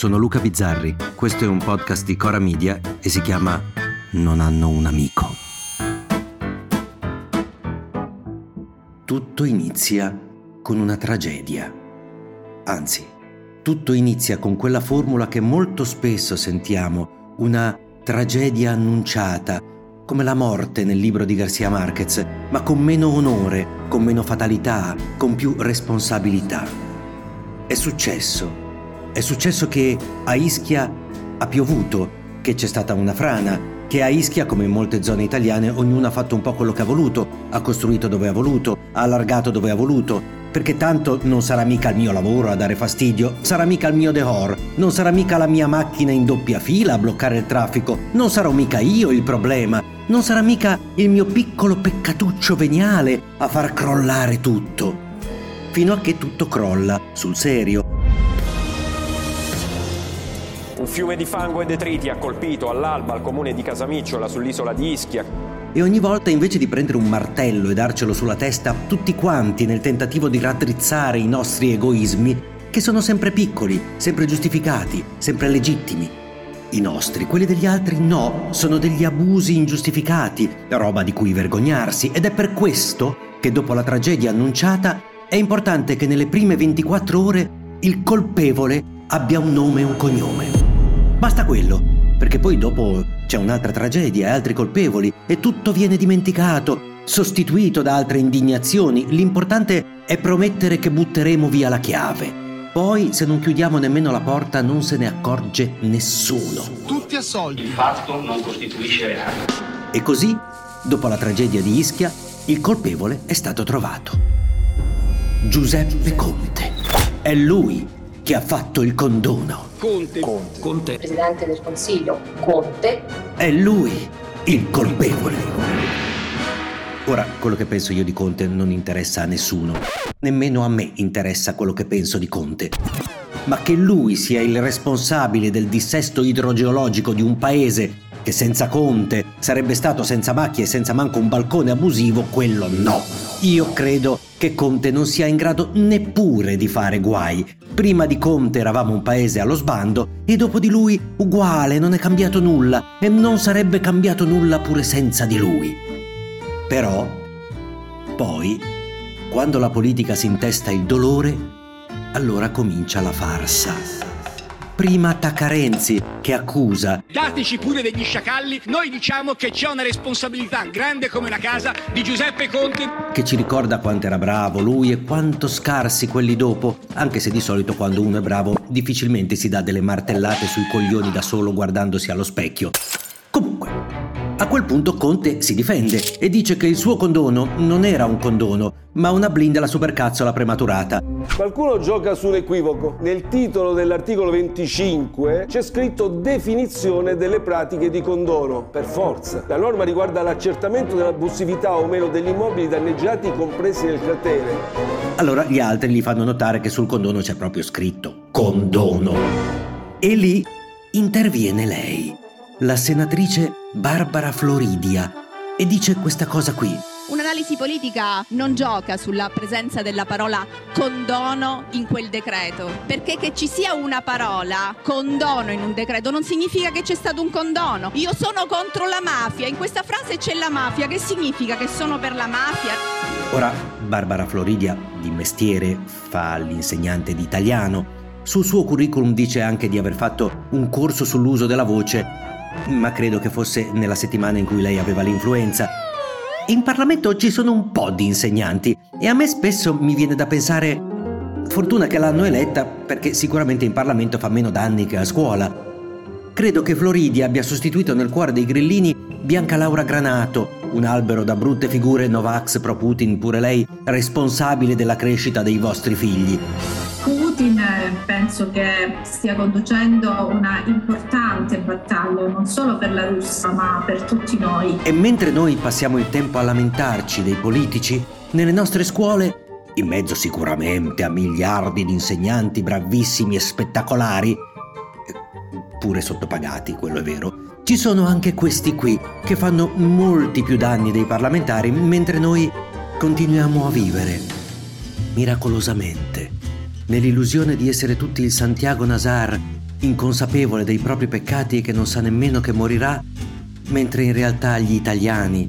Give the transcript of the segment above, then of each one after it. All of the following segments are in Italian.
sono Luca Bizzarri, questo è un podcast di Cora Media e si chiama Non hanno un amico. Tutto inizia con una tragedia. Anzi, tutto inizia con quella formula che molto spesso sentiamo, una tragedia annunciata, come la morte nel libro di Garcia Marquez, ma con meno onore, con meno fatalità, con più responsabilità. È successo è successo che a Ischia ha piovuto, che c'è stata una frana, che a Ischia, come in molte zone italiane, ognuno ha fatto un po' quello che ha voluto, ha costruito dove ha voluto, ha allargato dove ha voluto, perché tanto non sarà mica il mio lavoro a dare fastidio, sarà mica il mio dehor, non sarà mica la mia macchina in doppia fila a bloccare il traffico, non sarò mica io il problema, non sarà mica il mio piccolo peccatuccio veniale a far crollare tutto. Fino a che tutto crolla, sul serio, un fiume di fango e detriti ha colpito all'alba il comune di Casamicciola sull'isola di Ischia. E ogni volta invece di prendere un martello e darcelo sulla testa tutti quanti nel tentativo di raddrizzare i nostri egoismi, che sono sempre piccoli, sempre giustificati, sempre legittimi. I nostri, quelli degli altri no, sono degli abusi ingiustificati, roba di cui vergognarsi ed è per questo che dopo la tragedia annunciata è importante che nelle prime 24 ore il colpevole abbia un nome e un cognome. Basta quello, perché poi dopo c'è un'altra tragedia e altri colpevoli e tutto viene dimenticato, sostituito da altre indignazioni. L'importante è promettere che butteremo via la chiave. Poi, se non chiudiamo nemmeno la porta, non se ne accorge nessuno. Tutti assolti. Il fatto non costituisce reato. E così, dopo la tragedia di Ischia, il colpevole è stato trovato. Giuseppe Conte. È lui che ha fatto il condono. Conte. Conte. Conte. Presidente del Consiglio. Conte. È lui il colpevole. Ora, quello che penso io di Conte non interessa a nessuno. Nemmeno a me interessa quello che penso di Conte. Ma che lui sia il responsabile del dissesto idrogeologico di un paese che senza Conte sarebbe stato senza macchie e senza manco un balcone abusivo, quello no. Io credo che Conte non sia in grado neppure di fare guai. Prima di Conte eravamo un paese allo sbando e dopo di lui uguale, non è cambiato nulla e non sarebbe cambiato nulla pure senza di lui. Però, poi, quando la politica si intesta il dolore, allora comincia la farsa prima attacca Renzi, che accusa. Dateci pure degli sciacalli, noi diciamo che c'è una responsabilità grande come la casa di Giuseppe Conte. Che ci ricorda quanto era bravo lui e quanto scarsi quelli dopo, anche se di solito quando uno è bravo difficilmente si dà delle martellate sui coglioni da solo guardandosi allo specchio. A quel punto Conte si difende e dice che il suo condono non era un condono, ma una blinda la supercazzola prematurata. Qualcuno gioca sull'equivoco. Nel titolo dell'articolo 25 c'è scritto definizione delle pratiche di condono. Per forza. La norma riguarda l'accertamento dell'abusività o meno degli immobili danneggiati compresi nel cratere. Allora gli altri gli fanno notare che sul condono c'è proprio scritto condono. E lì interviene lei la senatrice Barbara Floridia e dice questa cosa qui. Un'analisi politica non gioca sulla presenza della parola condono in quel decreto, perché che ci sia una parola condono in un decreto non significa che c'è stato un condono. Io sono contro la mafia, in questa frase c'è la mafia, che significa che sono per la mafia? Ora, Barbara Floridia di mestiere fa l'insegnante di italiano. Sul suo curriculum dice anche di aver fatto un corso sull'uso della voce ma credo che fosse nella settimana in cui lei aveva l'influenza. In Parlamento ci sono un po' di insegnanti e a me spesso mi viene da pensare fortuna che l'hanno eletta perché sicuramente in Parlamento fa meno danni che a scuola. Credo che Floridi abbia sostituito nel cuore dei grillini Bianca Laura Granato, un albero da brutte figure Novax pro Putin, pure lei responsabile della crescita dei vostri figli. Penso che stia conducendo una importante battaglia non solo per la Russia ma per tutti noi. E mentre noi passiamo il tempo a lamentarci dei politici, nelle nostre scuole, in mezzo sicuramente a miliardi di insegnanti bravissimi e spettacolari, pure sottopagati, quello è vero, ci sono anche questi qui che fanno molti più danni dei parlamentari mentre noi continuiamo a vivere miracolosamente nell'illusione di essere tutti il Santiago Nazar inconsapevole dei propri peccati e che non sa nemmeno che morirà, mentre in realtà gli italiani,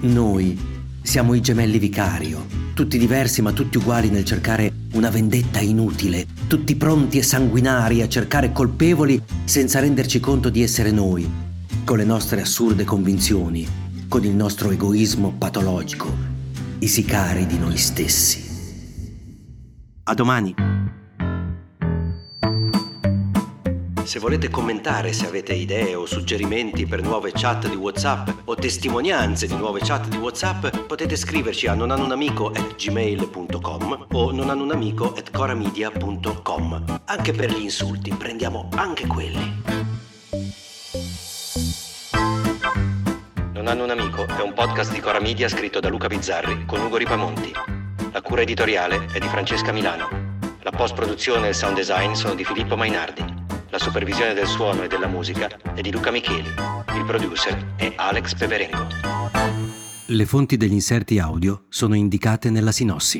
noi, siamo i gemelli vicario, tutti diversi ma tutti uguali nel cercare una vendetta inutile, tutti pronti e sanguinari a cercare colpevoli senza renderci conto di essere noi, con le nostre assurde convinzioni, con il nostro egoismo patologico, i sicari di noi stessi. A domani! Se volete commentare, se avete idee o suggerimenti per nuove chat di WhatsApp o testimonianze di nuove chat di WhatsApp, potete scriverci a nonanunamico@gmail.com o nonanunamico@coramedia.com. Anche per gli insulti, prendiamo anche quelli. Non hanno un amico è un podcast di Cora Media scritto da Luca Bizzarri con Ugo Ripamonti. La cura editoriale è di Francesca Milano. La post-produzione e il sound design sono di Filippo Mainardi. La supervisione del suono e della musica è di Luca Micheli. Il producer è Alex Peverengo. Le fonti degli inserti audio sono indicate nella sinossi.